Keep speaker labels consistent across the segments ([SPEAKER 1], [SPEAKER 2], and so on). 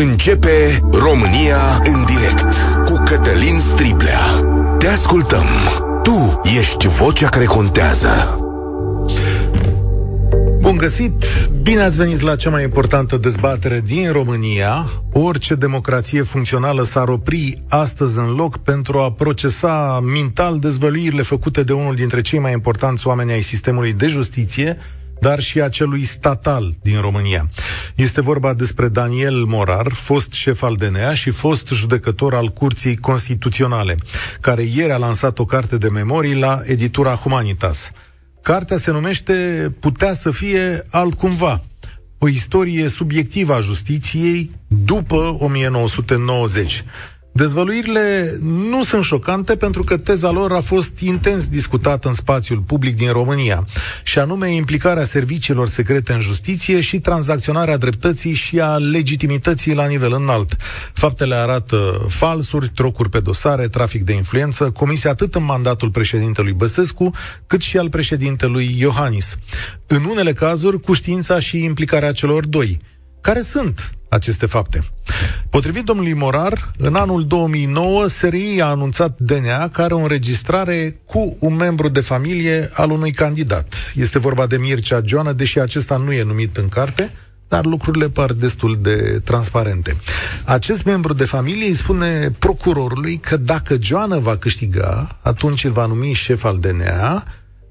[SPEAKER 1] Începe România în direct cu Cătălin Striblea. Te ascultăm. Tu ești vocea care contează.
[SPEAKER 2] Bun găsit! Bine ați venit la cea mai importantă dezbatere din România. Orice democrație funcțională s-ar opri astăzi în loc pentru a procesa mental dezvăluirile făcute de unul dintre cei mai importanți oameni ai sistemului de justiție, dar și a celui statal din România. Este vorba despre Daniel Morar, fost șef al DNA și fost judecător al Curții Constituționale, care ieri a lansat o carte de memorii la editura Humanitas. Cartea se numește Putea să fie altcumva. O istorie subiectivă a justiției după 1990. Dezvăluirile nu sunt șocante pentru că teza lor a fost intens discutată în spațiul public din România, și anume implicarea serviciilor secrete în justiție și tranzacționarea dreptății și a legitimității la nivel înalt. Faptele arată falsuri, trocuri pe dosare, trafic de influență, comise atât în mandatul președintelui Băsescu, cât și al președintelui Iohannis. În unele cazuri, cu știința și implicarea celor doi. Care sunt aceste fapte? Potrivit domnului Morar, în anul 2009, SRI a anunțat DNA că are o înregistrare cu un membru de familie al unui candidat. Este vorba de Mircea Joana, deși acesta nu e numit în carte, dar lucrurile par destul de transparente. Acest membru de familie îi spune procurorului că dacă Joana va câștiga, atunci îl va numi șef al DNA,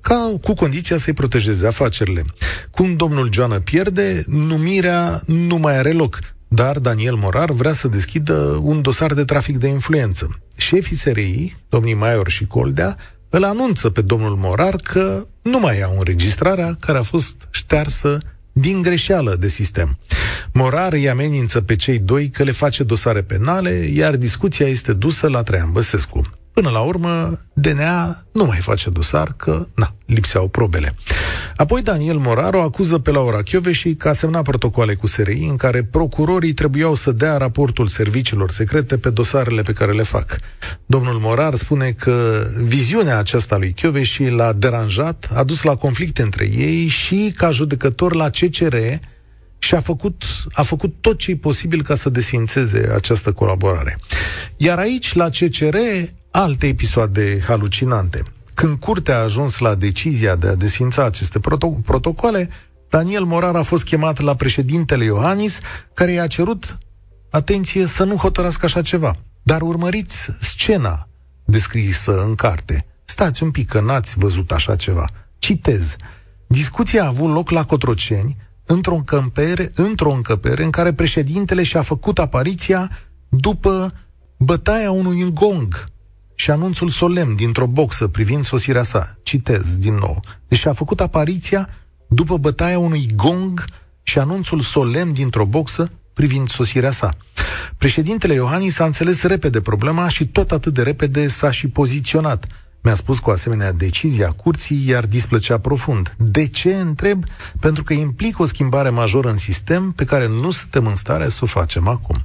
[SPEAKER 2] ca cu condiția să-i protejeze afacerile. Cum domnul Joana pierde, numirea nu mai are loc. Dar Daniel Morar vrea să deschidă un dosar de trafic de influență. Șefii SRI, domnii Maior și Coldea, îl anunță pe domnul Morar că nu mai au înregistrarea care a fost ștearsă din greșeală de sistem. Morar îi amenință pe cei doi că le face dosare penale, iar discuția este dusă la Traian Băsescu. Până la urmă, DNA nu mai face dosar, că, na, lipseau probele. Apoi Daniel Moraru acuză pe Laura și că a semnat protocoale cu SRI în care procurorii trebuiau să dea raportul serviciilor secrete pe dosarele pe care le fac. Domnul Morar spune că viziunea aceasta lui și l-a deranjat, a dus la conflicte între ei și, ca judecător la CCR, și a făcut, a făcut tot ce e posibil ca să desfințeze această colaborare. Iar aici, la CCR, alte episoade halucinante. Când curtea a ajuns la decizia de a desfința aceste proto- protocoale, Daniel Morar a fost chemat la președintele Iohannis, care i-a cerut, atenție, să nu hotărască așa ceva. Dar urmăriți scena descrisă în carte. Stați un pic, că n-ați văzut așa ceva. Citez. Discuția a avut loc la Cotroceni, într-o încăpere, într-o încăpere în care președintele și-a făcut apariția după bătaia unui gong și anunțul solemn dintr-o boxă privind sosirea sa. Citez din nou. Deci a făcut apariția după bătaia unui gong și anunțul solemn dintr-o boxă privind sosirea sa. Președintele Iohannis a înțeles repede problema și tot atât de repede s-a și poziționat. Mi-a spus cu asemenea decizia curții, iar displăcea profund. De ce, întreb? Pentru că implică o schimbare majoră în sistem pe care nu suntem în stare să o facem acum.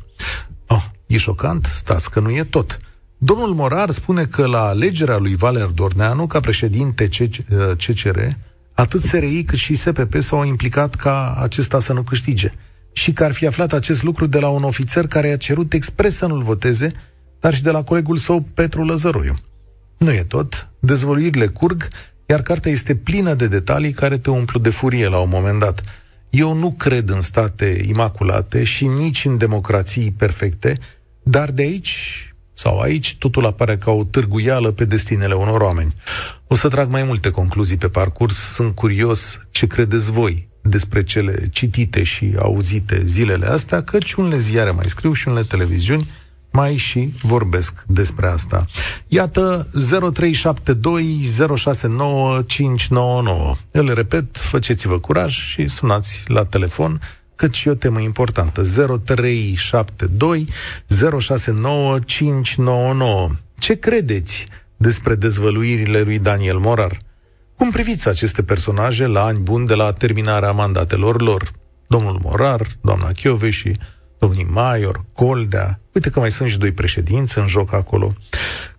[SPEAKER 2] Oh, e șocant? Stați că nu e tot. Domnul Morar spune că la alegerea lui Valer Dorneanu ca președinte CCR, atât SRI cât și SPP s-au implicat ca acesta să nu câștige și că ar fi aflat acest lucru de la un ofițer care i-a cerut expres să nu-l voteze, dar și de la colegul său Petru Lăzăroiu. Nu e tot, dezvăluirile curg, iar cartea este plină de detalii care te umplu de furie la un moment dat. Eu nu cred în state imaculate și nici în democrații perfecte, dar de aici sau aici totul apare ca o târguială pe destinele unor oameni. O să trag mai multe concluzii pe parcurs, sunt curios ce credeți voi despre cele citite și auzite zilele astea, căci unele ziare mai scriu și unele televiziuni mai și vorbesc despre asta. Iată 0372069599. Îl repet, faceți-vă curaj și sunați la telefon cât și o temă importantă. 0372 069 599. Ce credeți despre dezvăluirile lui Daniel Morar? Cum priviți aceste personaje la ani buni de la terminarea mandatelor lor? Domnul Morar, doamna Chiove și domnii Maior, Coldea, uite că mai sunt și doi președinți în joc acolo.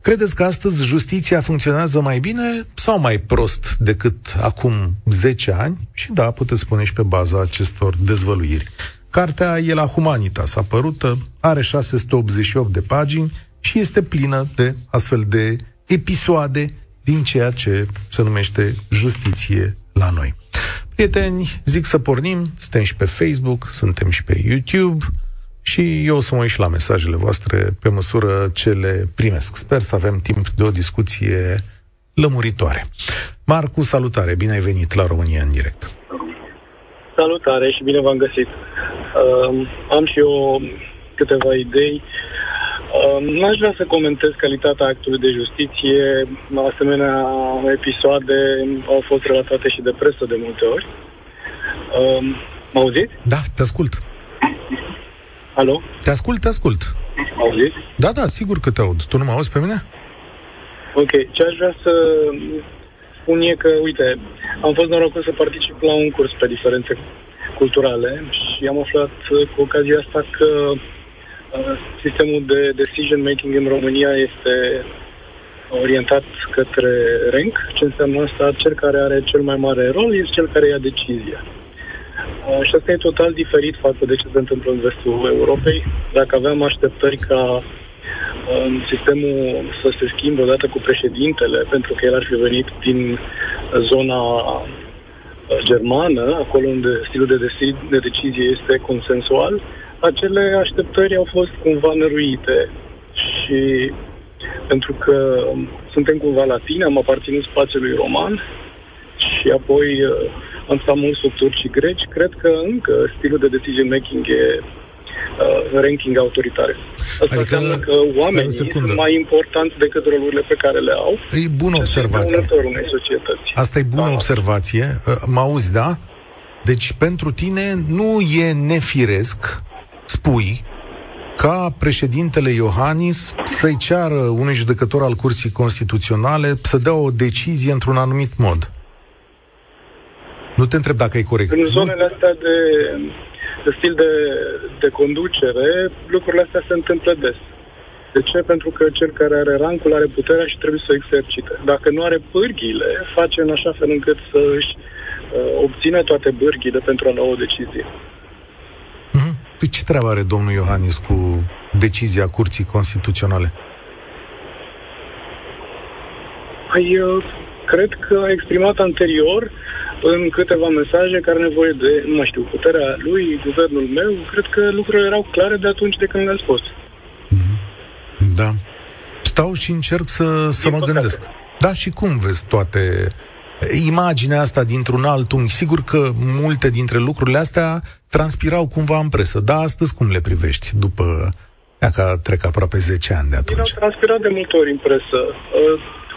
[SPEAKER 2] Credeți că astăzi justiția funcționează mai bine sau mai prost decât acum 10 ani? Și da, puteți spune și pe baza acestor dezvăluiri. Cartea e la Humanitas, apărută, are 688 de pagini și este plină de astfel de episoade din ceea ce se numește justiție la noi. Prieteni, zic să pornim, suntem și pe Facebook, suntem și pe YouTube și eu o să mă uit și la mesajele voastre pe măsură ce le primesc. Sper să avem timp de o discuție lămuritoare. Marcu, salutare, bine ai venit la România în direct.
[SPEAKER 3] Salutare și bine v-am găsit. Uh, am și eu câteva idei. Uh, n-aș vrea să comentez calitatea actului de justiție. Asemenea episoade au fost relatate și de presă de multe ori. Uh, mă auziți?
[SPEAKER 2] Da, te ascult.
[SPEAKER 3] Alo?
[SPEAKER 2] Te ascult, te ascult.
[SPEAKER 3] Mă auziți?
[SPEAKER 2] Da, da, sigur că te aud. Tu nu mă auzi pe mine?
[SPEAKER 3] Ok. Ce aș vrea să spun e că, uite, am fost norocos să particip la un curs pe diferențe culturale și am aflat cu ocazia asta că uh, sistemul de decision making în România este orientat către rank. Ce înseamnă asta? Cel care are cel mai mare rol este cel care ia decizia. Uh, și asta e total diferit față de ce se întâmplă în vestul Europei. Dacă aveam așteptări ca sistemul să se schimbe odată cu președintele, pentru că el ar fi venit din zona uh, germană, acolo unde stilul de, deci- de decizie este consensual, acele așteptări au fost cumva năruite și pentru că suntem cumva latini, am aparținut spațiului roman și apoi uh, am stat mult sub turci și greci, cred că încă stilul de decision making e uh, ranking autoritare. Asta adică, înseamnă că oamenii sunt mai importanți decât rolurile pe care le au.
[SPEAKER 2] E bună observație.
[SPEAKER 3] unei societăți.
[SPEAKER 2] Asta e bună da. observație. Uh, mă auzi, da? Deci pentru tine nu e nefiresc, spui, ca președintele Iohannis să-i ceară unui judecător al Curții Constituționale să dea o decizie într-un anumit mod. Nu te întreb dacă e corect.
[SPEAKER 3] În zonele astea de stil de, de conducere, lucrurile astea se întâmplă des. De ce? Pentru că cel care are rancul are puterea și trebuie să o exercite. Dacă nu are pârghile, face în așa fel încât să își uh, obțină toate bârghile pentru a lua o decizie.
[SPEAKER 2] Mm-hmm. Păi ce treabă are domnul Iohannis cu decizia Curții Constituționale?
[SPEAKER 3] Păi, uh, cred că a exprimat anterior în câteva mesaje care are nevoie de, nu mai știu, puterea lui, guvernul meu. Cred că lucrurile erau clare de atunci de când le-am spus.
[SPEAKER 2] Mm-hmm. Da. Stau și încerc să, să mă gândesc. Da, și cum vezi toate imaginea asta dintr-un alt unghi? Sigur că multe dintre lucrurile astea transpirau cumva în presă. Da, astăzi cum le privești după că trec aproape 10 ani de atunci? Au
[SPEAKER 3] transpirat de multe ori în presă.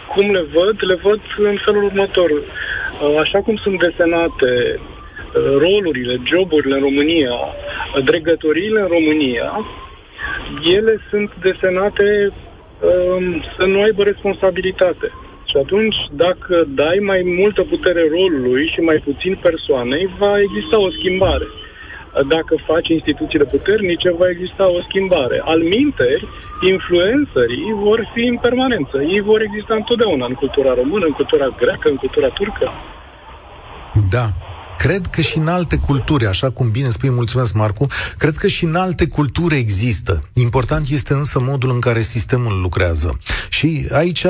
[SPEAKER 3] Uh, cum le văd? Le văd în felul următor. Uh, așa cum sunt desenate uh, rolurile, joburile în România, uh, dregătoriile în România, ele sunt desenate um, să nu aibă responsabilitate. Și atunci, dacă dai mai multă putere rolului și mai puțin persoanei, va exista o schimbare dacă faci instituțiile puternice, va exista o schimbare. Al minteri, influențării vor fi în permanență. Ei vor exista întotdeauna în cultura română, în cultura greacă, în cultura turcă.
[SPEAKER 2] Da, Cred că și în alte culturi, așa cum bine spui, mulțumesc Marcu, cred că și în alte culturi există. Important este însă modul în care sistemul lucrează. Și aici,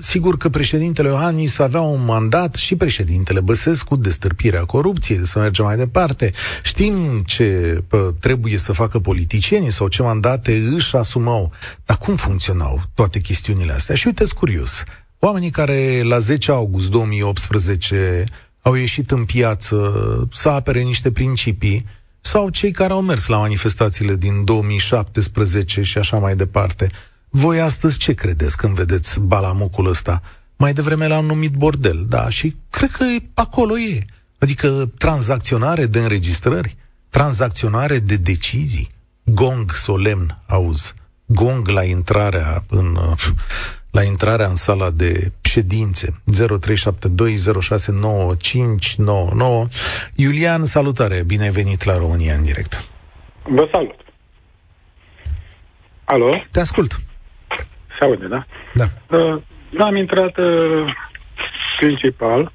[SPEAKER 2] sigur că președintele Iohannis avea un mandat și președintele Băsescu de stârpirea corupției, de să mergem mai departe. Știm ce pă, trebuie să facă politicienii sau ce mandate își asumau. Dar cum funcționau toate chestiunile astea? Și uite, curios. Oamenii care la 10 august 2018 au ieșit în piață să apere niște principii, sau cei care au mers la manifestațiile din 2017 și așa mai departe. Voi astăzi ce credeți când vedeți balamucul ăsta? Mai devreme l-am numit bordel, da, și cred că acolo e. Adică tranzacționare de înregistrări, tranzacționare de decizii, gong solemn, auzi, gong la intrarea în la intrarea în sala de ședințe 0372069599. Iulian, salutare, bine ai venit la România în direct.
[SPEAKER 4] Vă salut. Alo?
[SPEAKER 2] Te ascult.
[SPEAKER 4] Se aude, da?
[SPEAKER 2] Da.
[SPEAKER 4] Uh, am intrat uh, principal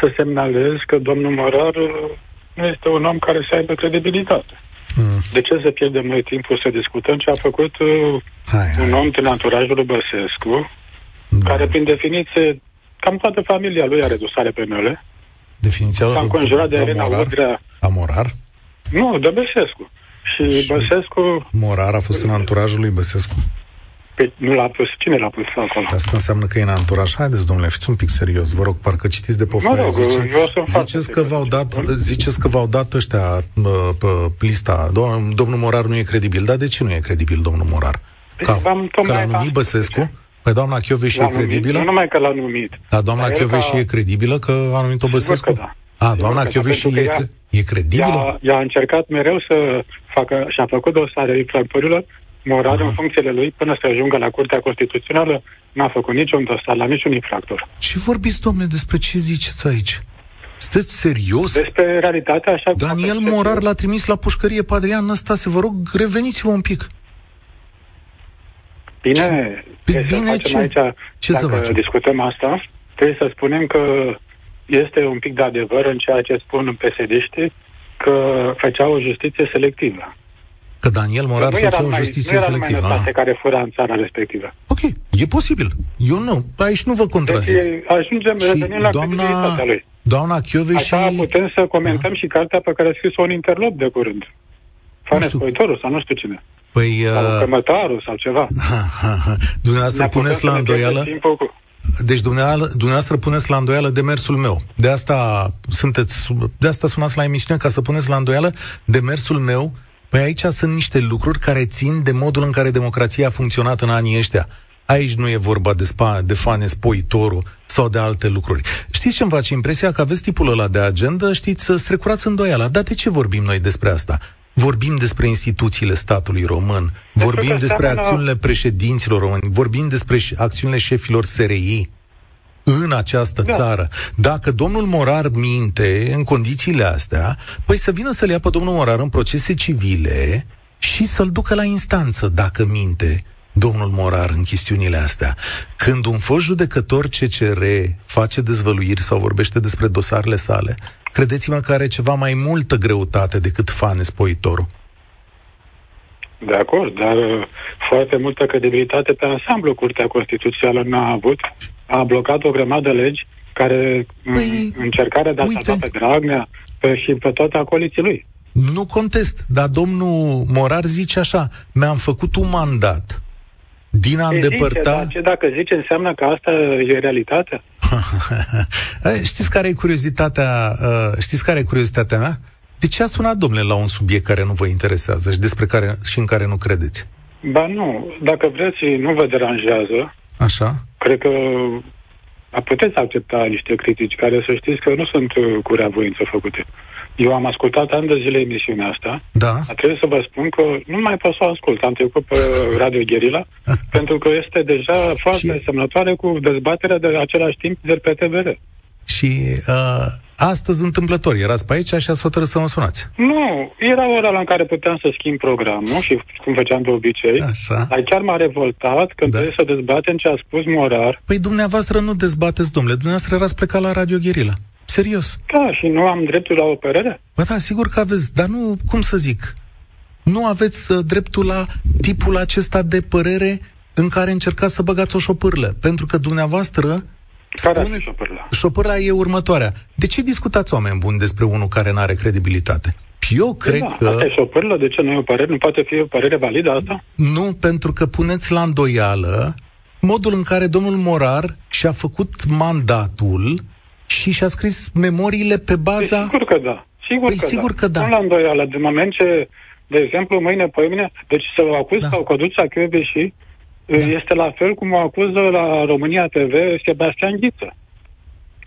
[SPEAKER 4] să semnalez că domnul Mărar uh, nu este un om care să aibă credibilitate. Mm. De ce să pierdem noi timpul să discutăm ce a făcut uh, hai, hai. un om din anturajul lui Băsescu, da. care prin definiție, cam toată familia lui are dosare penale.
[SPEAKER 2] Definiția
[SPEAKER 4] S-a înconjurat de Elena Udrea.
[SPEAKER 2] Amorar?
[SPEAKER 4] Nu, de Băsescu. Și, și Băsescu...
[SPEAKER 2] Morar a fost în anturajul lui Băsescu.
[SPEAKER 4] Păi nu l-a pus. Cine l-a pus acolo?
[SPEAKER 2] Asta înseamnă că e în anturaj. Haideți, domnule, fiți un pic serios. Vă rog, parcă citiți de pe foaie. Mă rog, Zice, ziceți, că v-au dat, ziceți că v-au dat ăștia pe lista. Domnul Morar nu e credibil. Dar de ce nu e credibil, domnul Morar? Păi, Ca, că l-a numit Băsescu? Păi doamna Chioveș e credibilă?
[SPEAKER 4] Nu numai că l-a numit.
[SPEAKER 2] Dar doamna Chioveș ca... e credibilă că a numit-o Băsescu? Da. A, doamna Chioveș e, ea, e credibilă?
[SPEAKER 4] Ea, ea a încercat mereu să facă, și a făcut dosare infractorilor moral Aha. în funcțiile lui până să ajungă la Curtea Constituțională, n-a făcut niciun dosar la niciun infractor.
[SPEAKER 2] Ce vorbiți, domnule, despre ce ziceți aici? Sunteți serios?
[SPEAKER 4] Despre realitatea așa...
[SPEAKER 2] Daniel Morar l-a trimis la pușcărie pe Adrian Năstase. Vă rog, reveniți-vă un pic.
[SPEAKER 4] Bine,
[SPEAKER 2] Bine să facem ce? aici, ce
[SPEAKER 4] dacă
[SPEAKER 2] să facem?
[SPEAKER 4] discutăm asta, trebuie să spunem că este un pic de adevăr în ceea ce spun psd că făceau o justiție selectivă.
[SPEAKER 2] Că Daniel Morar făcea o justiție
[SPEAKER 4] nu
[SPEAKER 2] selectivă.
[SPEAKER 4] Nu ah. care fura în țara respectivă.
[SPEAKER 2] Ok, e posibil. Eu nu, aici nu vă contrazic.
[SPEAKER 4] Deci ajungem, și revenim la doamna, lui.
[SPEAKER 2] Doamna Chiove
[SPEAKER 4] Așa
[SPEAKER 2] și...
[SPEAKER 4] putem să comentăm da. și cartea pe care a scris-o un interlop de curând. Fane Spoitorul sau nu știu cine.
[SPEAKER 2] Păi...
[SPEAKER 4] Sau uh... Cămătarul sau ceva.
[SPEAKER 2] Ha, ha, ha. Dumneavoastră puneți la îndoială... Deci dumneavoastră puneți la îndoială demersul meu. De asta sunteți, de asta sunați la emisiune ca să puneți la îndoială demersul meu Păi aici sunt niște lucruri care țin de modul în care democrația a funcționat în anii ăștia. Aici nu e vorba de, spa, de fane spoitoru sau de alte lucruri. Știți ce îmi face impresia? Că aveți tipul ăla de agenda, știți, să strecurați îndoiala. Dar de ce vorbim noi despre asta? Vorbim despre instituțiile statului român, vorbim despre acțiunile președinților români, vorbim despre acțiunile șefilor SRI în această da. țară. Dacă domnul Morar minte în condițiile astea, păi să vină să-l ia pe domnul Morar în procese civile și să-l ducă la instanță dacă minte domnul Morar în chestiunile astea. Când un fost judecător CCR face dezvăluiri sau vorbește despre dosarele sale, credeți-mă că are ceva mai multă greutate decât Fanes Poitorul.
[SPEAKER 4] De acord, dar uh, foarte multă credibilitate pe ansamblu Curtea Constituțională n-a avut a blocat o grămadă de legi care păi, încercarea de a uite. salva pe Dragnea pe, și pe toate acoliții lui.
[SPEAKER 2] Nu contest, dar domnul Morar zice așa, mi-am făcut un mandat din a îndepărta...
[SPEAKER 4] Zice, ce dacă zice înseamnă că asta e realitatea?
[SPEAKER 2] știți care e curiozitatea, uh, știți care e curiozitatea mea? De ce a sunat, domnule, la un subiect care nu vă interesează și despre care și în care nu credeți?
[SPEAKER 4] Ba nu, dacă vreți, nu vă deranjează.
[SPEAKER 2] Așa.
[SPEAKER 4] Cred că puteți accepta niște critici care să știți că nu sunt uh, cu reavoință făcute. Eu am ascultat ani de zile emisiunea asta.
[SPEAKER 2] Da.
[SPEAKER 4] Trebuie să vă spun că nu mai pot să o ascult. Am trecut pe Radio Gherila, pentru că este deja foarte și... semnătoare cu dezbaterea de același timp de pe TVR.
[SPEAKER 2] Și uh, astăzi, întâmplător, erați pe aici și ați hotărât să mă sunați.
[SPEAKER 4] Nu, era ora în care puteam să schimb programul și cum făceam de obicei.
[SPEAKER 2] Așa.
[SPEAKER 4] Dar chiar m-a revoltat când da. trebuie să dezbatem ce a spus Morar.
[SPEAKER 2] Păi dumneavoastră nu dezbateți, domnule, dumneavoastră erați plecat la Radio Gherila. Serios.
[SPEAKER 4] Da, și nu am dreptul la o părere?
[SPEAKER 2] Bă, da, sigur că aveți, dar nu, cum să zic, nu aveți uh, dreptul la tipul acesta de părere în care încercați să băgați o șopârlă. Pentru că dumneavoastră
[SPEAKER 4] care spune... șopârla?
[SPEAKER 2] Șopârla e următoarea. De ce discutați oameni buni despre unul care nu are credibilitate? Eu păi cred da, că...
[SPEAKER 4] Asta e șopârlă? De ce nu e o părere? Nu poate fi o părere validă asta?
[SPEAKER 2] Nu, pentru că puneți la îndoială modul în care domnul Morar și-a făcut mandatul și și-a scris memoriile pe baza...
[SPEAKER 4] Păi sigur că da. Sigur,
[SPEAKER 2] păi
[SPEAKER 4] că,
[SPEAKER 2] sigur
[SPEAKER 4] da.
[SPEAKER 2] că da.
[SPEAKER 4] Nu la îndoială. De moment ce, de exemplu, mâine, pe mine, deci să o acuz da. sau Căduța și da. Este la fel cum o acuză la România TV Sebastian Ghiță.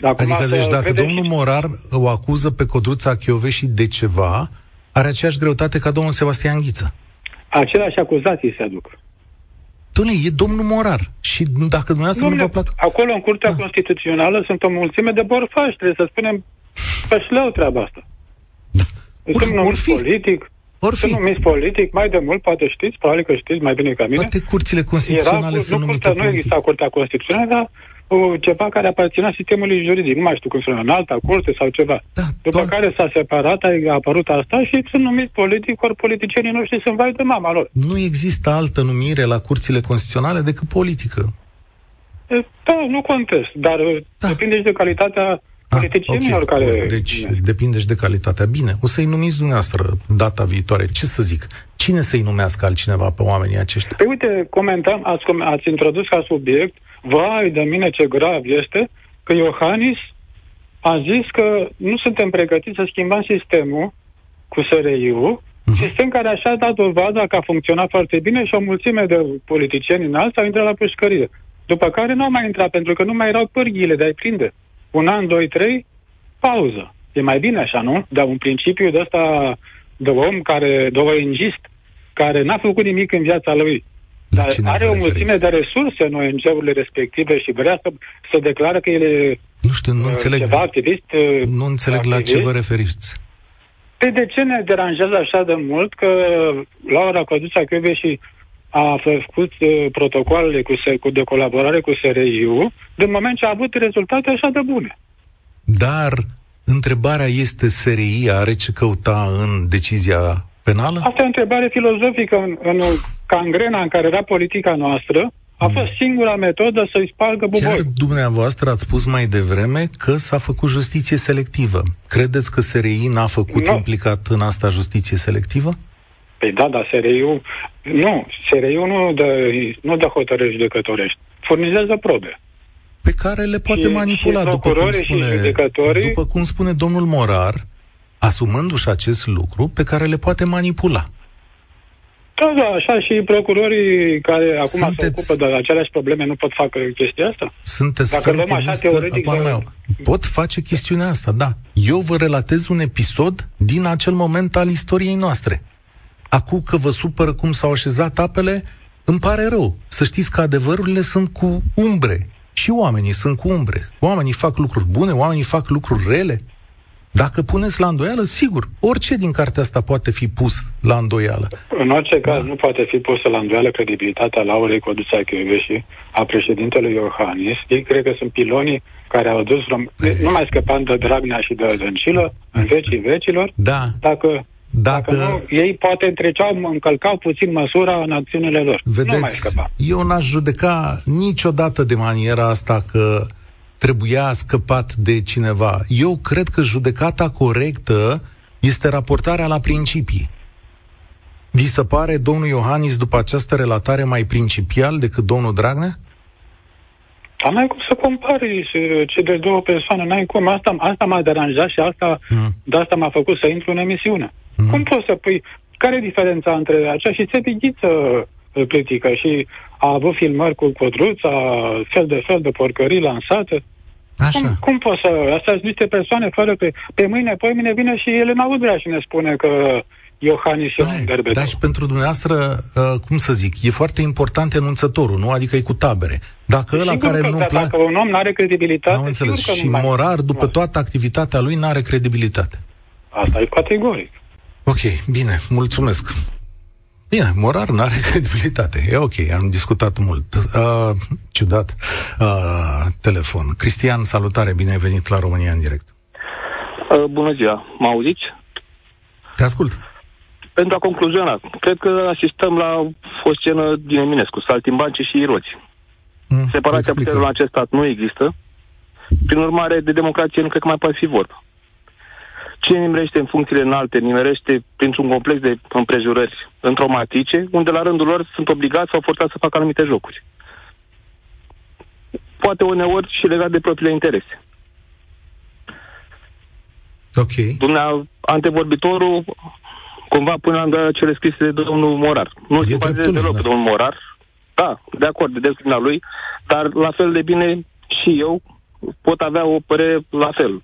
[SPEAKER 2] Acum adică, deci, dacă domnul și... Morar o acuză pe Codruța și de ceva, are aceeași greutate ca domnul Sebastian Ghiță.
[SPEAKER 4] Aceleași acuzații se aduc.
[SPEAKER 2] Dom'le, e domnul Morar. Și dacă dumneavoastră Dom'le, nu vă plac...
[SPEAKER 4] Acolo, în Curtea da. Constituțională, sunt o mulțime de borfași. Trebuie să spunem pe șleu treaba asta. Da. Sunt or, fi. politic,
[SPEAKER 2] Or fi.
[SPEAKER 4] Sunt numit politic, mai de mult, poate știți, probabil că știți mai bine ca mine.
[SPEAKER 2] Toate curțile constituționale
[SPEAKER 4] Era,
[SPEAKER 2] sunt
[SPEAKER 4] nu,
[SPEAKER 2] numite
[SPEAKER 4] curtea, Nu exista Curtea Constituțională, dar o, ceva care aparținea sistemului juridic, nu mai știu cum se în alta curte sau ceva. Da, După doar... care s-a separat, a apărut asta și sunt numiți politic, ori politicienii noștri sunt vai de mama lor.
[SPEAKER 2] Nu există altă numire la curțile constituționale decât politică.
[SPEAKER 4] Da, nu contest, dar da. depinde și de calitatea politicienilor ah, okay. care...
[SPEAKER 2] Deci bine. depinde și de calitatea. Bine, o să-i numiți dumneavoastră data viitoare. Ce să zic? Cine să-i numească altcineva pe oamenii aceștia?
[SPEAKER 4] Păi uite, comentăm, ați, ați introdus ca subiect, vai de mine ce grav este, că Iohannis a zis că nu suntem pregătiți să schimbăm sistemul cu SRI-ul, uh-huh. sistem care așa a dat dovada că a funcționat foarte bine și o mulțime de politicieni înalți au intrat la pușcărie. După care nu au mai intrat, pentru că nu mai erau pârghiile de a-i prinde un an, doi, trei, pauză. E mai bine așa, nu? Dar un principiu de ăsta de om care, de ONG-ist, care n-a făcut nimic în viața lui, dar are o mulțime de resurse în ONG-urile respective și vrea să, să declară că ele
[SPEAKER 2] nu știu, nu uh, înțeleg,
[SPEAKER 4] ceva activist. Uh,
[SPEAKER 2] nu înțeleg activist. la ce vă referiți.
[SPEAKER 4] Păi de ce ne deranjează așa de mult că Laura Căduța și a făcut uh, protocoalele cu, cu, de colaborare cu SRI-ul din moment ce a avut rezultate așa de bune.
[SPEAKER 2] Dar întrebarea este SRI are ce căuta în decizia penală?
[SPEAKER 4] Asta e o întrebare filozofică. În, în cangrena în care era politica noastră, a fost mm. singura metodă să-i spargă buboi. Chiar
[SPEAKER 2] dumneavoastră ați spus mai devreme că s-a făcut justiție selectivă. Credeți că SRI n-a făcut no. implicat în asta justiție selectivă?
[SPEAKER 4] Păi da, dar SRI-ul... Nu, SRI-ul nu dă, nu dă hotărâri judecătorești. Furnizează probe.
[SPEAKER 2] Pe care le poate și, manipula, și după, cum spune, după cum spune domnul Morar, asumându-și acest lucru, pe care le poate manipula.
[SPEAKER 4] Da, da, așa și procurorii care acum Sunteți... se ocupă de aceleași probleme nu pot face chestia asta?
[SPEAKER 2] Sunteți Dacă luăm așa teoretic... Că, meu, pot face chestiunea asta, da. Eu vă relatez un episod din acel moment al istoriei noastre. Acum că vă supără cum s-au așezat apele, îmi pare rău. Să știți că adevărurile sunt cu umbre. Și oamenii sunt cu umbre. Oamenii fac lucruri bune, oamenii fac lucruri rele. Dacă puneți la îndoială, sigur, orice din cartea asta poate fi pus la îndoială.
[SPEAKER 4] În orice caz, da. nu poate fi pusă la îndoială credibilitatea Laurei Codruța și a președintelui Iohannis. Ei cred că sunt pilonii care au dus, păi- nu mai scăpând de Dragnea și de Dăncilă, în vecii vecilor.
[SPEAKER 2] Da.
[SPEAKER 4] Dacă dacă, Dacă nu, ei poate întreceau, încălcau puțin măsura în acțiunile lor.
[SPEAKER 2] Vedeți,
[SPEAKER 4] nu mai scăpa.
[SPEAKER 2] eu n-aș judeca niciodată de maniera asta că trebuia scăpat de cineva. Eu cred că judecata corectă este raportarea la principii. Vi se pare domnul Iohannis după această relatare mai principial decât domnul Dragnea?
[SPEAKER 4] Dar n-ai cum să compari ce de două persoane, n-ai cum. Asta, asta m-a deranjat și asta, mm. de asta m-a făcut să intru în emisiune. Mm. Cum poți să pui... Care e diferența între acea și țepighiță critică și a avut filmări cu codruța, fel de fel de porcării lansate?
[SPEAKER 2] Așa.
[SPEAKER 4] Cum, cum poți să... Astea sunt niște persoane fără pe... Pe mâine, pe mâine vine și Elena Udrea și ne spune că Iohannis e un
[SPEAKER 2] derbetor. Dar și pentru dumneavoastră, uh, cum să zic, e foarte important enunțătorul, nu? Adică e cu tabere. Dacă ăla care nu
[SPEAKER 4] place... Dacă un om nu are credibilitate...
[SPEAKER 2] Am înțeles. Și morar, după toată activitatea lui, nu are credibilitate.
[SPEAKER 4] Asta e categoric.
[SPEAKER 2] Ok, bine, mulțumesc. Bine, Morar nu are credibilitate. E ok, am discutat mult. Uh, ciudat. Uh, telefon. Cristian, salutare, bine ai venit la România în direct.
[SPEAKER 5] Uh, bună ziua, mă auziți?
[SPEAKER 2] Te ascult.
[SPEAKER 5] Pentru a concluziona, cred că asistăm la o scenă din Eminescu, saltimbanci și iroți. Mm, Separația puterilor în acest stat nu există. Prin urmare, de democrație nu cred că mai poate fi vorba. Cine nimerește în funcțiile înalte, nimerește printr-un complex de împrejurări întromatice, unde la rândul lor sunt obligați sau forțați să facă anumite jocuri. Poate uneori și legat de propriile interese.
[SPEAKER 2] Ok.
[SPEAKER 5] Dumnea, antevorbitorul cumva până la cele scrise de domnul Morar. Nu se bazează deloc da. domnul Morar. Da, de acord, de dreptul lui, dar la fel de bine și eu pot avea o părere la fel,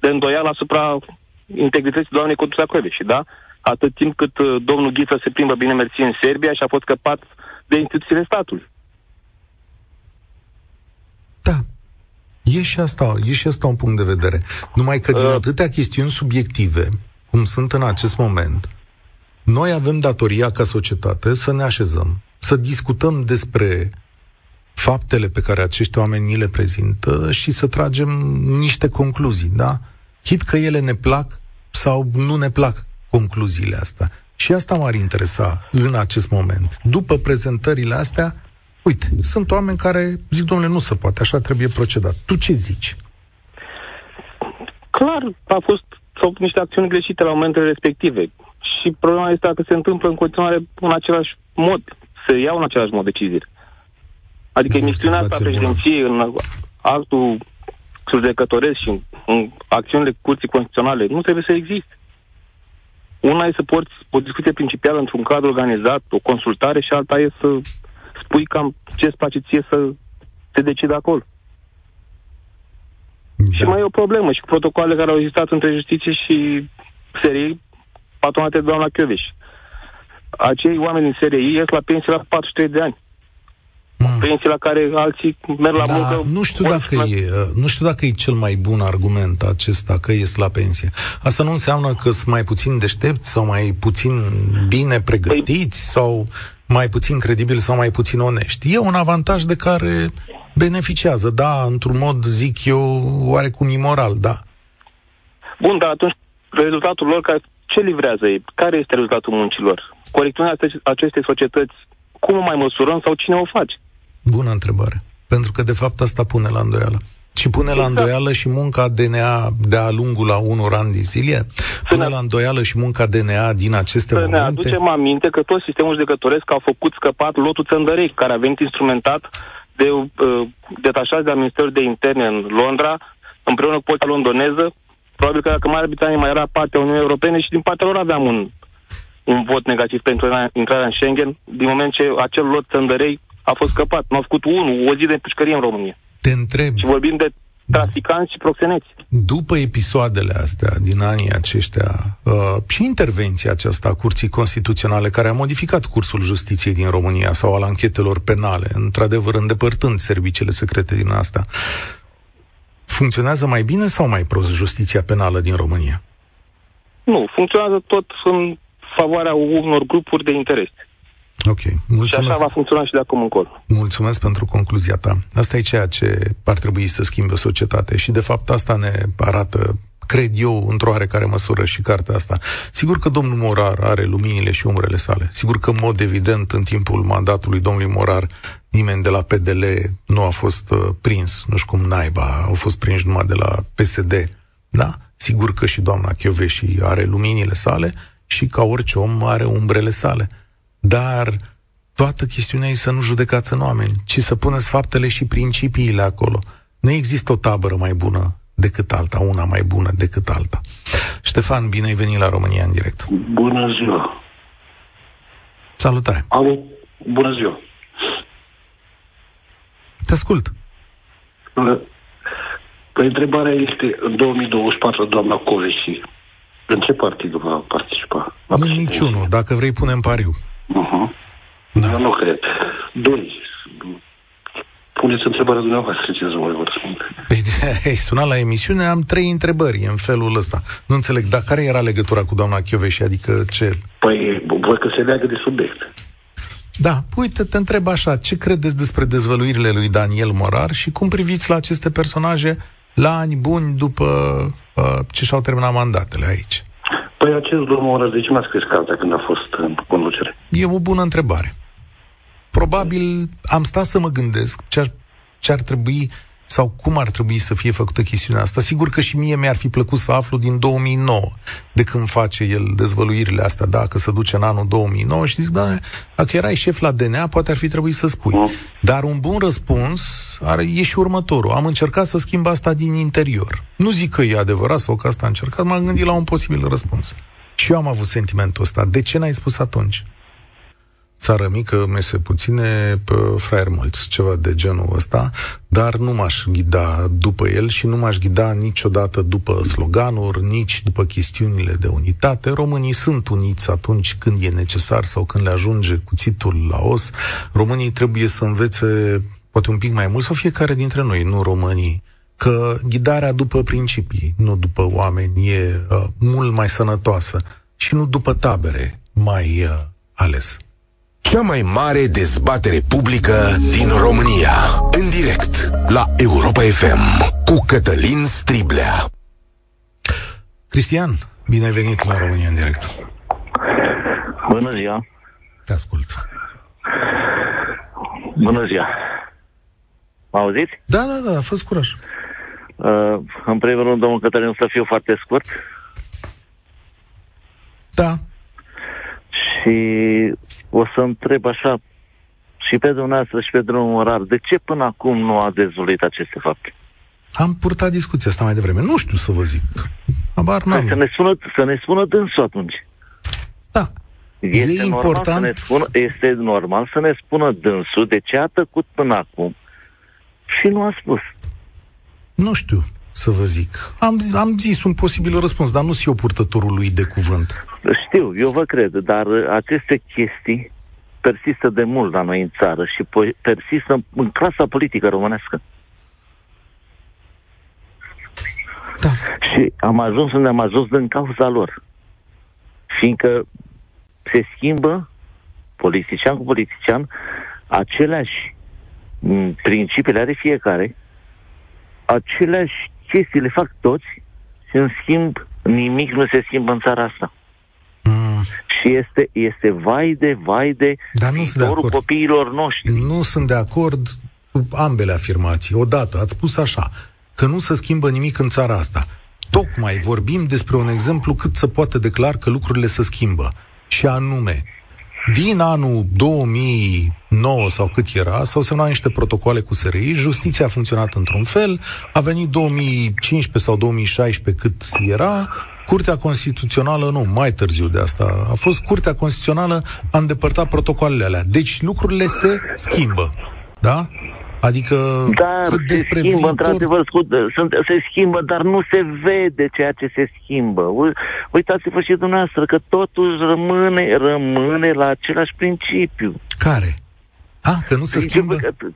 [SPEAKER 5] de îndoială asupra integrității doamnei Codruța și da? Atât timp cât uh, domnul Ghiță se plimbă bine mersi în Serbia și a fost scăpat de instituțiile statului.
[SPEAKER 2] Da. E și asta, e și asta un punct de vedere. Numai că din uh, atâtea chestiuni subiective, cum sunt în acest moment, noi avem datoria ca societate să ne așezăm, să discutăm despre faptele pe care acești oameni ni le prezintă și să tragem niște concluzii, da? Chit că ele ne plac sau nu ne plac concluziile astea. Și asta m-ar interesa în acest moment. După prezentările astea, uite, sunt oameni care zic, domnule, nu se poate, așa trebuie procedat. Tu ce zici?
[SPEAKER 5] Clar, a fost sau niște acțiuni greșite la momentele respective. Și problema este dacă se întâmplă în continuare în același mod, să iau în același mod decizii. Adică emisiunea asta președinției în actul judecătoresc și în, în acțiunile curții constituționale nu trebuie să existe. Una e să porți o discuție principială într-un cadru organizat, o consultare și alta e să spui cam ce îți place ție să te decide acolo. Da. Și mai e o problemă și cu protocoalele care au existat între justiție și serii patronate de doamna Chioveș. Acei oameni din serie ies la pensie la 43 de ani. Mm. Pensii la care alții merg la da, muncă.
[SPEAKER 2] Nu știu, dacă e, nu știu dacă e cel mai bun argument acesta că ies la pensie. Asta nu înseamnă că sunt mai puțin deștepți sau mai puțin bine pregătiți păi... sau mai puțin credibili sau mai puțin onești. E un avantaj de care beneficiază, da, într-un mod, zic eu, oarecum imoral, da.
[SPEAKER 5] Bun, dar atunci rezultatul lor, ce livrează ei? Care este rezultatul muncilor? Corectarea acestei societăți, cum o mai măsurăm sau cine o face?
[SPEAKER 2] Bună întrebare. Pentru că, de fapt, asta pune la îndoială. Și pune exact. la îndoială și munca DNA de-a lungul la unor ani din zile? Pune ne... la îndoială și munca DNA din aceste
[SPEAKER 5] să
[SPEAKER 2] momente?
[SPEAKER 5] ne aducem aminte că tot sistemul judecătoresc a făcut scăpat lotul Țăndărei, care a venit instrumentat de uh, detașați de la Ministerul de Interne în Londra, împreună cu poliția londoneză. Probabil că dacă Marea Britanie mai era partea Uniunii Europene și din partea lor aveam un, un vot negativ pentru intrarea în Schengen, din moment ce acel lot Țăndărei a fost scăpat. Nu au făcut unul, o zi de pușcărie în România.
[SPEAKER 2] Te întreb.
[SPEAKER 5] Și vorbim de traficanți și proxeneți.
[SPEAKER 2] După episoadele astea din anii aceștia uh, și intervenția aceasta a Curții Constituționale care a modificat cursul justiției din România sau al anchetelor penale, într-adevăr îndepărtând serviciile secrete din asta, funcționează mai bine sau mai prost justiția penală din România?
[SPEAKER 5] Nu, funcționează tot în favoarea unor grupuri de interes.
[SPEAKER 2] Ok, mulțumesc.
[SPEAKER 5] Și așa va funcționa și de acum încolo.
[SPEAKER 2] Mulțumesc pentru concluzia ta. Asta e ceea ce ar trebui să schimbe o societate și de fapt asta ne arată cred eu, într-o oarecare măsură și cartea asta. Sigur că domnul Morar are luminile și umbrele sale. Sigur că, în mod evident, în timpul mandatului domnului Morar, nimeni de la PDL nu a fost uh, prins, nu știu cum naiba, au fost prinși numai de la PSD. Da? Sigur că și doamna Chioveși are luminile sale și, ca orice om, are umbrele sale. Dar toată chestiunea e să nu judecați în oameni, ci să puneți faptele și principiile acolo. Nu există o tabără mai bună decât alta, una mai bună decât alta. Ștefan, bine ai venit la România în direct.
[SPEAKER 6] Bună ziua!
[SPEAKER 2] Salutare!
[SPEAKER 6] Alo, bună ziua!
[SPEAKER 2] Te ascult.
[SPEAKER 6] Păi întrebarea este, în 2024, doamna Coveși, în ce partid va participa?
[SPEAKER 2] În niciunul. Dacă vrei, punem pariu.
[SPEAKER 6] Uh-huh. Da. Eu nu cred. Doi, puneți întrebarea dumneavoastră, ce să vă răspund.
[SPEAKER 2] Păi, ai sunat la emisiune, am trei întrebări în felul ăsta. Nu înțeleg, dar care era legătura cu doamna Chioveși? Adică ce?
[SPEAKER 6] Păi, văd că se leagă de subiect.
[SPEAKER 2] Da, uite, te întreb așa, ce credeți despre dezvăluirile lui Daniel Morar și cum priviți la aceste personaje la ani buni după uh, ce și-au terminat mandatele aici?
[SPEAKER 6] Păi acest domnul Morar, de ce n-a scris cartea când a fost în conducere?
[SPEAKER 2] E o bună întrebare. Probabil am stat să mă gândesc ce ar, ce ar trebui sau cum ar trebui să fie făcută chestiunea asta. Sigur că și mie mi-ar fi plăcut să aflu din 2009, de când face el dezvăluirile astea, dacă se duce în anul 2009 și zic, da, dacă erai șef la DNA, poate ar fi trebuit să spui. Mm. Dar un bun răspuns are, e și următorul. Am încercat să schimb asta din interior. Nu zic că e adevărat sau că asta am încercat, m-am gândit la un posibil răspuns. Și eu am avut sentimentul ăsta. De ce n-ai spus atunci? Țară mică, mese puține, fraier mulți, ceva de genul ăsta, dar nu m-aș ghida după el și nu m-aș ghida niciodată după sloganuri, nici după chestiunile de unitate. Românii sunt uniți atunci când e necesar sau când le ajunge cuțitul la os. Românii trebuie să învețe poate un pic mai mult, sau fiecare dintre noi, nu românii, că ghidarea după principii, nu după oameni, e uh, mult mai sănătoasă și nu după tabere mai uh, ales.
[SPEAKER 1] Cea mai mare dezbatere publică din România. În direct la Europa FM cu Cătălin Striblea.
[SPEAKER 2] Cristian, bine ai venit la România în direct.
[SPEAKER 7] Bună ziua.
[SPEAKER 2] Te ascult.
[SPEAKER 7] Bună ziua. Mă auziți?
[SPEAKER 2] Da, da, da, a fost curaj.
[SPEAKER 7] Uh, în primul rând, domnul Cătălin, să fiu foarte scurt.
[SPEAKER 2] Da.
[SPEAKER 7] Și o să întreb așa și pe dumneavoastră și pe domnul Morar, de ce până acum nu a dezvolit aceste fapte?
[SPEAKER 2] Am purtat discuția asta mai devreme. Nu știu să vă zic. Abar n-am.
[SPEAKER 7] Păi să ne spună, să ne spună dânsul atunci.
[SPEAKER 2] Da.
[SPEAKER 7] Este
[SPEAKER 2] e
[SPEAKER 7] normal
[SPEAKER 2] important...
[SPEAKER 7] Să ne spună, este normal să ne spună dânsul de ce a tăcut până acum și nu a spus.
[SPEAKER 2] Nu știu să vă zic. Am, zis, am zis un posibil răspuns, dar nu sunt eu purtătorul lui de cuvânt.
[SPEAKER 7] Știu, eu vă cred, dar aceste chestii persistă de mult la noi în țară și persistă în clasa politică românească.
[SPEAKER 2] Da.
[SPEAKER 7] Și am ajuns unde am ajuns din cauza lor. Fiindcă se schimbă politician cu politician, aceleași principiile are fiecare, aceleași chestii le fac toți și în schimb nimic nu se schimbă în țara asta.
[SPEAKER 2] Mm.
[SPEAKER 7] Și este, este vai de, vai de
[SPEAKER 2] Dar nu sunt de acord.
[SPEAKER 7] copiilor noștri.
[SPEAKER 2] Nu sunt de acord cu ambele afirmații. Odată, ați spus așa, că nu se schimbă nimic în țara asta. Tocmai vorbim despre un exemplu cât să poate declar că lucrurile se schimbă. Și anume, din anul 2009 sau cât era, s-au semnat niște protocoale cu SRI, justiția a funcționat într-un fel, a venit 2015 sau 2016 cât era, Curtea Constituțională, nu, mai târziu de asta, a fost Curtea Constituțională, a îndepărtat protocoalele alea. Deci lucrurile se schimbă. Da? Adică
[SPEAKER 7] dar
[SPEAKER 2] cât
[SPEAKER 7] se
[SPEAKER 2] despre
[SPEAKER 7] schimbă,
[SPEAKER 2] viitor...
[SPEAKER 7] într-adevăr, scut, sunt, se schimbă, dar nu se vede ceea ce se schimbă. U- Uitați-vă și dumneavoastră că totuși rămâne, rămâne la același principiu.
[SPEAKER 2] Care? A, că nu se
[SPEAKER 7] Principiul
[SPEAKER 2] schimbă?
[SPEAKER 7] Că,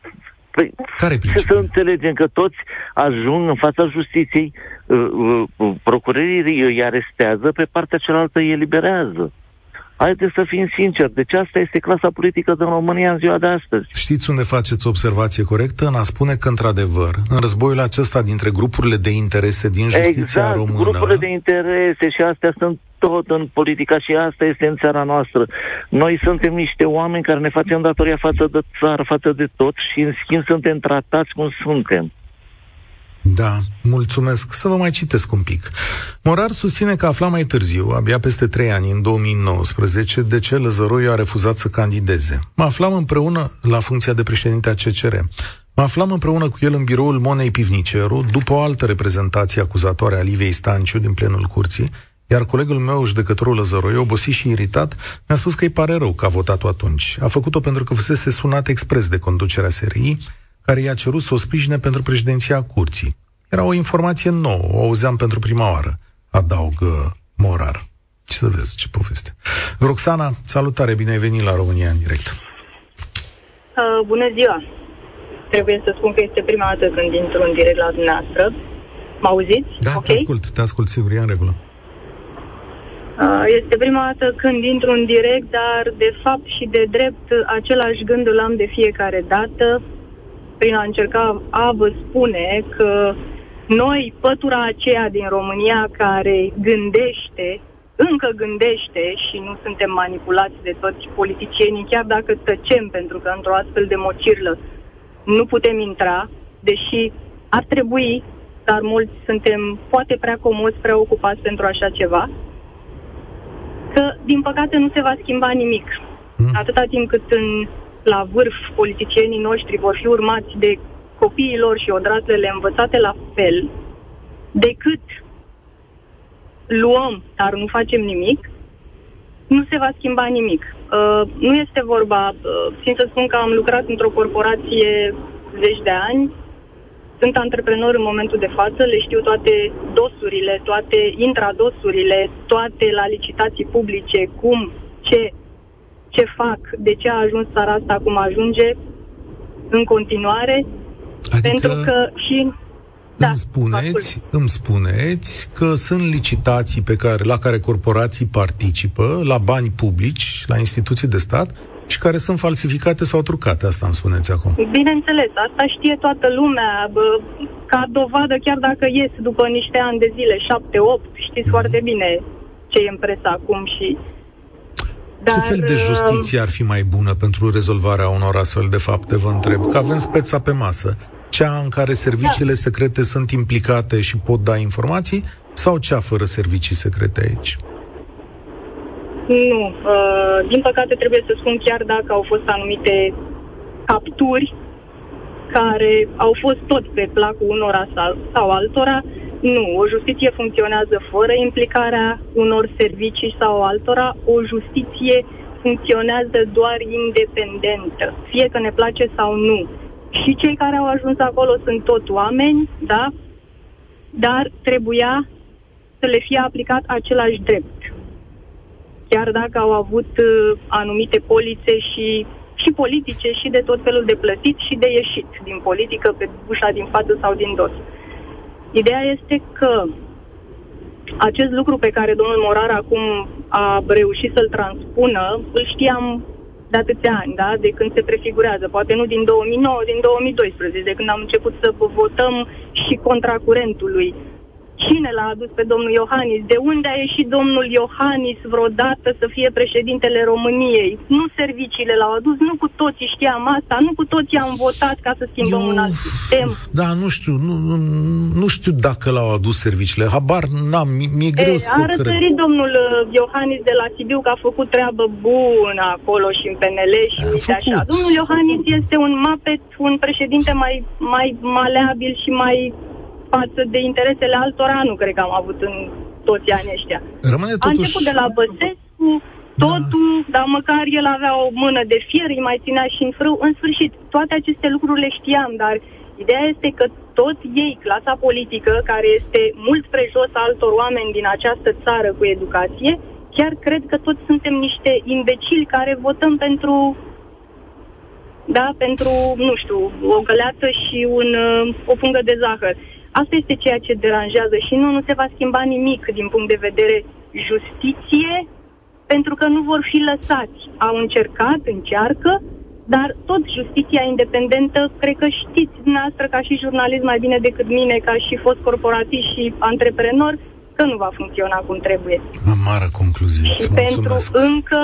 [SPEAKER 7] păi,
[SPEAKER 2] Care
[SPEAKER 7] ce să
[SPEAKER 2] principiu?
[SPEAKER 7] înțelegem că toți ajung în fața justiției, uh, uh, uh, procurorii îi arestează, pe partea cealaltă îi eliberează. Haideți să fim sinceri, deci asta este clasa politică din România în ziua de astăzi.
[SPEAKER 2] Știți unde faceți observație corectă? În a spune că, într-adevăr, în războiul acesta dintre grupurile de interese din justiția
[SPEAKER 7] exact,
[SPEAKER 2] română...
[SPEAKER 7] grupurile de interese și astea sunt tot în politica și asta este în țara noastră. Noi suntem niște oameni care ne facem datoria față de țară, față de tot și în schimb suntem tratați cum suntem.
[SPEAKER 2] Da, mulțumesc. Să vă mai citesc un pic. Morar susține că afla mai târziu, abia peste trei ani, în 2019, de ce Lăzăroiu a refuzat să candideze. Mă aflam împreună la funcția de președinte a CCR. Mă aflam împreună cu el în biroul Monei Pivniceru, după o altă reprezentație acuzatoare a Livei Stanciu din plenul curții, iar colegul meu, judecătorul Lăzăroiu, obosit și iritat, mi-a spus că îi pare rău că a votat-o atunci. A făcut-o pentru că fusese sunat expres de conducerea SRI, care i-a cerut să o sprijine pentru președinția curții. Era o informație nouă, o auzeam pentru prima oară, adaugă Morar. Ce să vezi, ce poveste. Roxana, salutare, bine ai venit la România în direct.
[SPEAKER 8] Uh, bună ziua! Trebuie să spun că este prima dată când intru în direct la dumneavoastră. Mă auziți?
[SPEAKER 2] Da,
[SPEAKER 8] Ok?
[SPEAKER 2] te ascult, te ascult, sigur, e în regulă.
[SPEAKER 8] Uh, este prima dată când intru în direct, dar de fapt și de drept același gând îl am de fiecare dată prin a încerca a vă spune că noi, pătura aceea din România care gândește, încă gândește și nu suntem manipulați de toți politicienii, chiar dacă tăcem, pentru că într-o astfel de mocirlă nu putem intra, deși ar trebui, dar mulți suntem poate prea comozi, prea ocupați pentru așa ceva, că, din păcate, nu se va schimba nimic.
[SPEAKER 2] Mm.
[SPEAKER 8] Atâta timp cât în, la vârf politicienii noștri vor fi urmați de copiilor și odrazele învățate la fel, decât luăm, dar nu facem nimic, nu se va schimba nimic. Uh, nu este vorba, uh, țin să spun că am lucrat într-o corporație zeci de ani, sunt antreprenor în momentul de față, le știu toate dosurile, toate intradosurile, toate la licitații publice, cum, ce, ce fac, de ce a ajuns țara asta cum ajunge în continuare,
[SPEAKER 2] Adică
[SPEAKER 8] pentru că și... Da,
[SPEAKER 2] îmi, spuneți, îmi spuneți că sunt licitații pe care, la care corporații participă, la bani publici, la instituții de stat, și care sunt falsificate sau trucate, asta îmi spuneți acum.
[SPEAKER 8] Bineînțeles, asta știe toată lumea, bă, ca dovadă, chiar dacă ies după niște ani de zile, șapte, opt, știți mm. foarte bine ce e în presă acum și...
[SPEAKER 2] Dar, ce fel de uh, justiție ar fi mai bună pentru rezolvarea unor astfel de fapte, vă întreb? Că avem speța pe masă. Cea în care serviciile da. secrete sunt implicate și pot da informații sau cea fără servicii secrete aici?
[SPEAKER 8] Nu. Uh, din păcate trebuie să spun chiar dacă au fost anumite capturi care au fost tot pe placul unora sau, sau altora, nu. O justiție funcționează fără implicarea unor servicii sau altora. O justiție funcționează doar independentă, fie că ne place sau nu. Și cei care au ajuns acolo sunt tot oameni, da? Dar trebuia să le fie aplicat același drept chiar dacă au avut uh, anumite polițe și, și politice și de tot felul de plătit și de ieșit din politică pe ușa din față sau din dos. Ideea este că acest lucru pe care domnul Morar acum a reușit să-l transpună, îl știam de atâția ani, da? de când se prefigurează, poate nu din 2009, din 2012, de când am început să votăm și contra curentului Cine l-a adus pe domnul Iohannis? De unde a ieșit domnul Iohannis vreodată să fie președintele României? Nu serviciile l-au adus, nu cu toții știam asta, nu cu toții am votat ca să schimbăm Eu, un alt sistem.
[SPEAKER 2] Da, nu știu, nu, nu, nu știu dacă l-au adus serviciile, habar n-am, mi-e greu e, să
[SPEAKER 8] A răsărit domnul uh, Iohannis de la Sibiu că a făcut treabă bună acolo și în PNL și a uite făcut. așa. Domnul Iohannis este un mapet, un președinte mai, mai maleabil și mai față de interesele altora nu cred că am avut în toți anii ăștia.
[SPEAKER 2] Rămâne totuși... A
[SPEAKER 8] început de la Băsescu, totul, da. dar măcar el avea o mână de fier, îi mai ținea și în frâu. În sfârșit, toate aceste lucruri le știam, dar ideea este că tot ei, clasa politică, care este mult prejos altor oameni din această țară cu educație, chiar cred că toți suntem niște imbecili care votăm pentru da, pentru, nu știu, o găleată și un, o pungă de zahăr. Asta este ceea ce deranjează și nu, nu se va schimba nimic din punct de vedere justiție, pentru că nu vor fi lăsați. Au încercat, încearcă, dar tot justiția independentă, cred că știți dumneavoastră ca și jurnalist mai bine decât mine, ca și fost corporatist și antreprenor, că nu va funcționa cum trebuie.
[SPEAKER 2] Mare concluzie.
[SPEAKER 8] Și pentru încă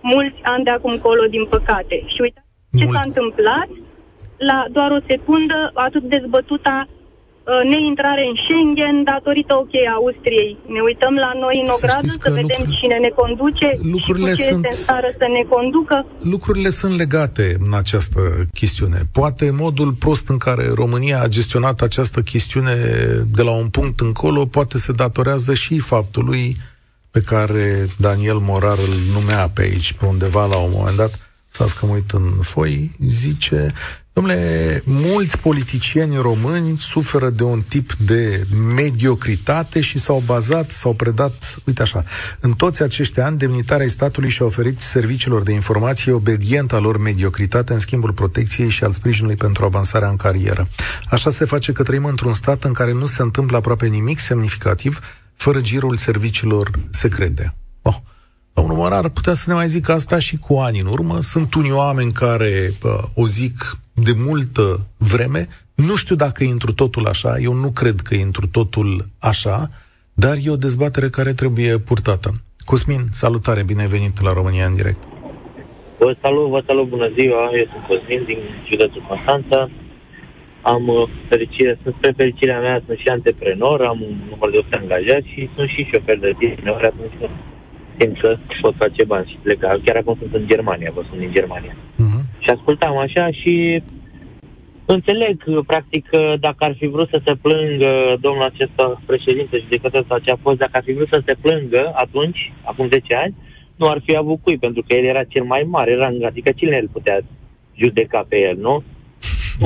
[SPEAKER 8] mulți ani de acum colo, din păcate. Și uitați ce Mult. s-a întâmplat la doar o secundă, atât dezbătuta Uh, neintrare în Schengen datorită ok Austriei. Ne uităm la noi în ogradă să, să vedem lucruri, cine ne conduce lucrurile și cu ce sunt, este în stare să ne conducă.
[SPEAKER 2] Lucrurile sunt legate în această chestiune. Poate modul prost în care România a gestionat această chestiune de la un punct încolo poate se datorează și faptului pe care Daniel Morar îl numea pe aici, pe undeva la un moment dat, să că mă uit în foi, zice Domnule, mulți politicieni români suferă de un tip de mediocritate și s-au bazat, s-au predat, uite așa, în toți acești ani, demnitarii statului și-a oferit serviciilor de informație obedientă lor mediocritate în schimbul protecției și al sprijinului pentru avansarea în carieră. Așa se face că trăim într-un stat în care nu se întâmplă aproape nimic semnificativ fără girul serviciilor secrete. Oh. Domnul Mărar ar putea să ne mai zică asta și cu ani în urmă. Sunt unii oameni care uh, o zic de multă vreme. Nu știu dacă e întru totul așa, eu nu cred că e întru totul așa, dar e o dezbatere care trebuie purtată. Cosmin, salutare, bine ai venit la România în direct.
[SPEAKER 9] Vă salut, vă salut, bună ziua, eu sunt Cosmin din județul Constanța. Am uh, fericire, sunt spre fericirea mea, sunt și antreprenor, am un număr de 8 angajați și sunt și șofer de tine, ori atunci simt că pot face bani și pleca. Chiar acum sunt în Germania, vă sunt din Germania. Uh-huh. Și ascultam așa și înțeleg, practic, dacă ar fi vrut să se plângă domnul acesta președinte și decât ce a fost, dacă ar fi vrut să se plângă atunci, acum 10 ani, nu ar fi avut cui, pentru că el era cel mai mare rang, adică cine îl putea judeca pe el, nu?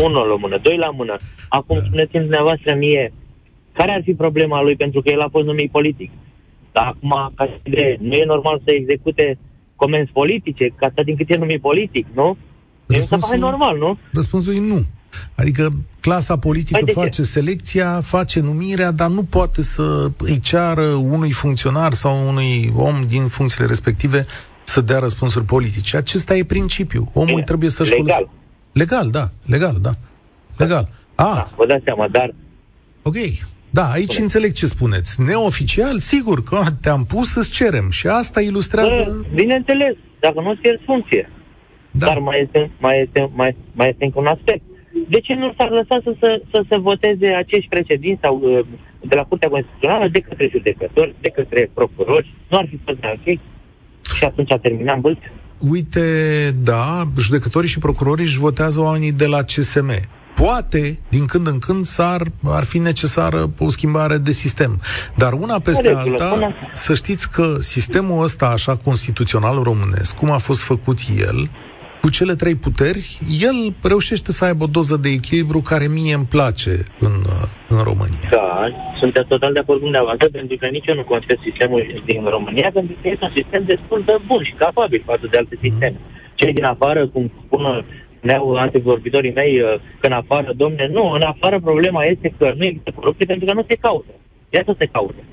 [SPEAKER 9] Unul la mână, doi la mână. Acum da. spuneți-mi dumneavoastră mie, care ar fi problema lui pentru că el a fost numit politic? Dar acum, ca idee, nu e normal să execute comenzi politice, ca atât din cât e numit politic, nu? Răspunsul, e normal, nu?
[SPEAKER 2] Răspunsul e nu. Adică clasa politică păi face ce? selecția, face numirea, dar nu poate să îi ceară unui funcționar sau unui om din funcțiile respective să dea răspunsuri politice. Acesta e principiul. Omul Bine, trebuie să-și
[SPEAKER 9] Legal.
[SPEAKER 2] Folosi... Legal, da. Legal, da. Legal. A.
[SPEAKER 9] Da, vă dați seama, dar...
[SPEAKER 2] Ok. Da, aici Spune. înțeleg ce spuneți. Neoficial, sigur că te-am pus să-ți cerem. Și asta ilustrează...
[SPEAKER 9] Bă, bineînțeles, dacă nu ți funcție. Da. Dar mai este, mai, este, mai, mai este încă un aspect. De ce nu s-ar lăsa să, să, să se voteze acești președinți sau uh, de la Curtea Constituțională de către judecători, de către procurori? Nu ar fi fost mai ok? Și atunci a terminat mult?
[SPEAKER 2] Uite, da, judecătorii și procurorii își votează oamenii de la CSM poate, din când în când, s-ar, ar fi necesară o schimbare de sistem. Dar una peste alta, să știți că sistemul ăsta, așa constituțional românesc, cum a fost făcut el, cu cele trei puteri, el reușește să aibă o doză de echilibru care mie îmi place în, în România.
[SPEAKER 9] Da, sunt total de acord cu dumneavoastră, pentru că nici eu nu contest sistemul din România, pentru că este un sistem destul de bun și capabil față de alte sisteme. Mm. Cei din afară, cum spun ne-au antivorbitorii mei uh, că în afară, domne, nu, în afară problema este că nu există corupție pentru că nu se caută. Ia să se caute.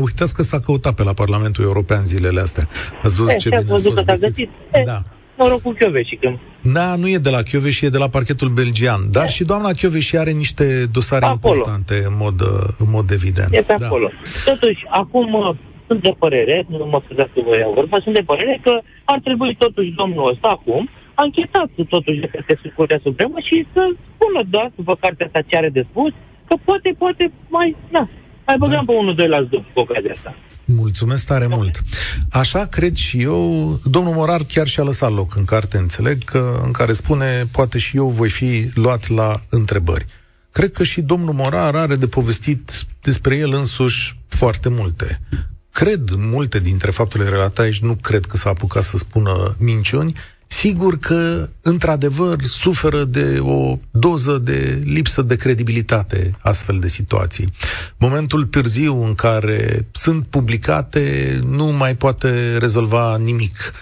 [SPEAKER 2] Uitați că s-a căutat pe la Parlamentul European zilele astea. Ați văzut e, ce bine a fost
[SPEAKER 9] că s-a găsit. E, da. Noroc cu Chioveși. Când...
[SPEAKER 2] Da, nu e de la Chioveși, e de la parchetul belgian. Dar e. și doamna Chioveși are niște dosare acolo. importante în mod, în mod evident.
[SPEAKER 9] E pe da. acolo. Totuși, acum uh, sunt de părere, nu mă scuzați că vă iau vorba, sunt de părere că ar trebui totuși domnul ăsta acum anchetat totuși de către Curtea Supremă și să spună, da, după cartea asta ce are de spus, că poate, poate mai, da, mai băgăm da. pe unul, doi la zdup cu ocazia asta.
[SPEAKER 2] Mulțumesc tare mult. Așa cred și eu. Domnul Morar chiar și-a lăsat loc în carte, înțeleg, că, în care spune, poate și eu voi fi luat la întrebări. Cred că și domnul Morar are de povestit despre el însuși foarte multe. Cred multe dintre faptele relatate aici, nu cred că s-a apucat să spună minciuni, Sigur că, într-adevăr, suferă de o doză de lipsă de credibilitate astfel de situații. Momentul târziu în care sunt publicate nu mai poate rezolva nimic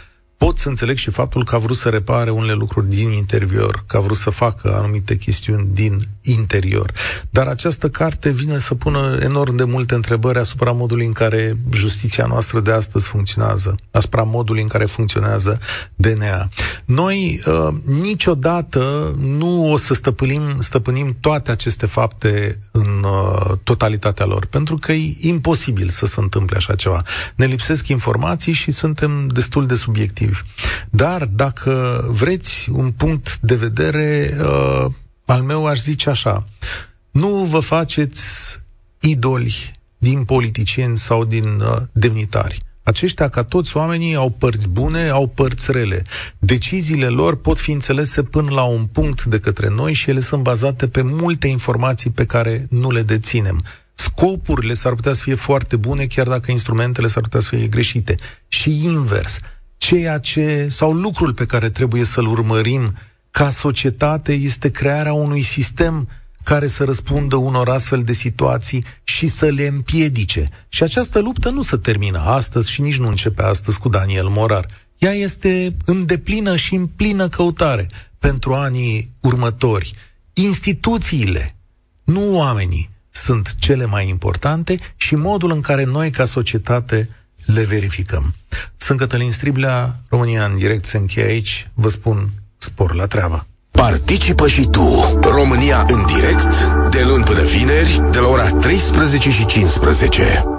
[SPEAKER 2] pot să înțeleg și faptul că a vrut să repare unele lucruri din interior, că a vrut să facă anumite chestiuni din interior. Dar această carte vine să pună enorm de multe întrebări asupra modului în care justiția noastră de astăzi funcționează, asupra modului în care funcționează DNA. Noi uh, niciodată nu o să stăpânim, stăpânim toate aceste fapte în uh, totalitatea lor, pentru că e imposibil să se întâmple așa ceva. Ne lipsesc informații și suntem destul de subiectivi motiv. Dar dacă vreți un punct de vedere uh, al meu, aș zice așa. Nu vă faceți idoli din politicieni sau din uh, demnitari. Aceștia, ca toți oamenii, au părți bune, au părți rele. Deciziile lor pot fi înțelese până la un punct de către noi și ele sunt bazate pe multe informații pe care nu le deținem. Scopurile s-ar putea să fie foarte bune, chiar dacă instrumentele s-ar putea să fie greșite. Și invers ceea ce, sau lucrul pe care trebuie să-l urmărim ca societate este crearea unui sistem care să răspundă unor astfel de situații și să le împiedice. Și această luptă nu se termină astăzi și nici nu începe astăzi cu Daniel Morar. Ea este în deplină și în plină căutare pentru anii următori. Instituțiile, nu oamenii, sunt cele mai importante și modul în care noi ca societate le verificăm. Sunt Cătălin Striblea, România în direct se încheie aici, vă spun spor la treabă.
[SPEAKER 1] Participă și tu, România în direct, de luni până vineri, de la ora 13 și 15.